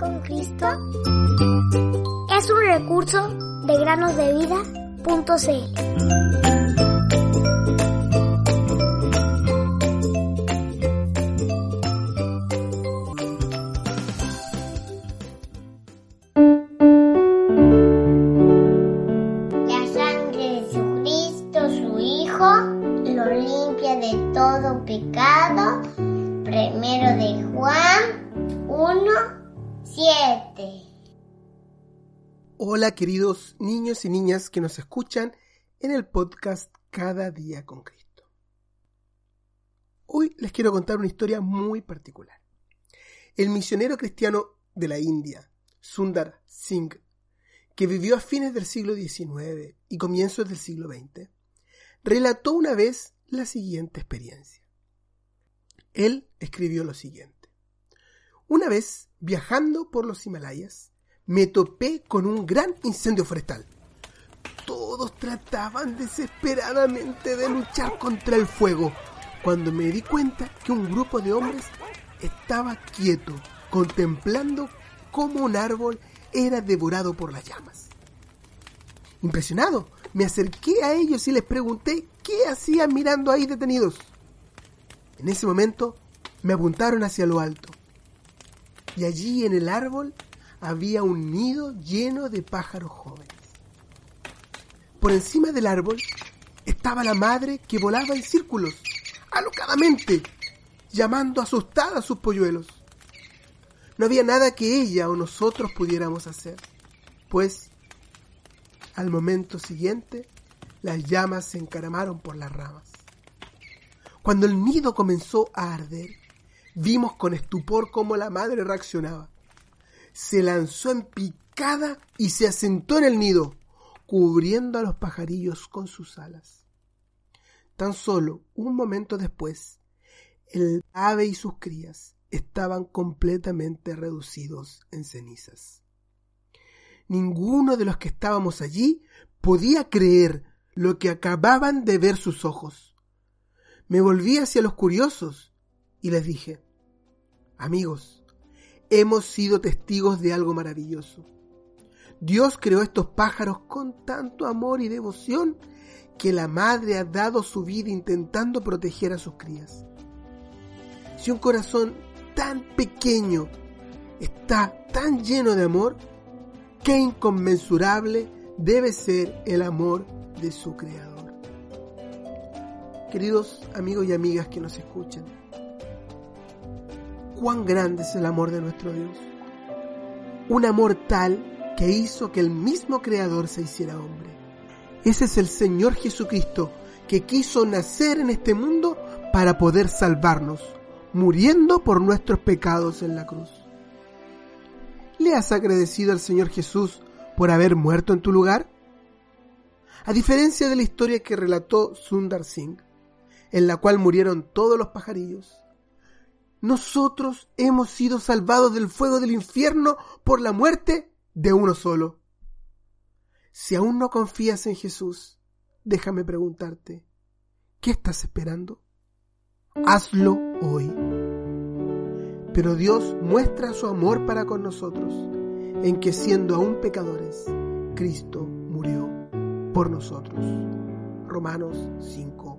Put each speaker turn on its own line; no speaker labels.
con Cristo es un recurso de granosdevida.cl.
La sangre de Jesucristo, su Hijo, lo limpia de todo pecado. Primero de Juan 1, 7.
Hola queridos niños y niñas que nos escuchan en el podcast Cada día con Cristo. Hoy les quiero contar una historia muy particular. El misionero cristiano de la India, Sundar Singh, que vivió a fines del siglo XIX y comienzos del siglo XX, relató una vez la siguiente experiencia. Él escribió lo siguiente. Una vez, viajando por los Himalayas, me topé con un gran incendio forestal. Todos trataban desesperadamente de luchar contra el fuego, cuando me di cuenta que un grupo de hombres estaba quieto, contemplando cómo un árbol era devorado por las llamas. Impresionado, me acerqué a ellos y les pregunté qué hacían mirando ahí detenidos. En ese momento me apuntaron hacia lo alto y allí en el árbol había un nido lleno de pájaros jóvenes. Por encima del árbol estaba la madre que volaba en círculos, alocadamente, llamando asustada a sus polluelos. No había nada que ella o nosotros pudiéramos hacer, pues al momento siguiente las llamas se encaramaron por las ramas. Cuando el nido comenzó a arder, vimos con estupor cómo la madre reaccionaba. Se lanzó en picada y se asentó en el nido, cubriendo a los pajarillos con sus alas. Tan solo un momento después, el ave y sus crías estaban completamente reducidos en cenizas. Ninguno de los que estábamos allí podía creer lo que acababan de ver sus ojos. Me volví hacia los curiosos y les dije, amigos, hemos sido testigos de algo maravilloso. Dios creó estos pájaros con tanto amor y devoción que la madre ha dado su vida intentando proteger a sus crías. Si un corazón tan pequeño está tan lleno de amor, qué inconmensurable debe ser el amor de su Creador. Queridos amigos y amigas que nos escuchan, cuán grande es el amor de nuestro Dios. Un amor tal que hizo que el mismo Creador se hiciera hombre. Ese es el Señor Jesucristo que quiso nacer en este mundo para poder salvarnos, muriendo por nuestros pecados en la cruz. ¿Le has agradecido al Señor Jesús por haber muerto en tu lugar? A diferencia de la historia que relató Sundar Singh, en la cual murieron todos los pajarillos, nosotros hemos sido salvados del fuego del infierno por la muerte de uno solo. Si aún no confías en Jesús, déjame preguntarte, ¿qué estás esperando? Hazlo hoy. Pero Dios muestra su amor para con nosotros, en que siendo aún pecadores, Cristo murió por nosotros. Romanos 5.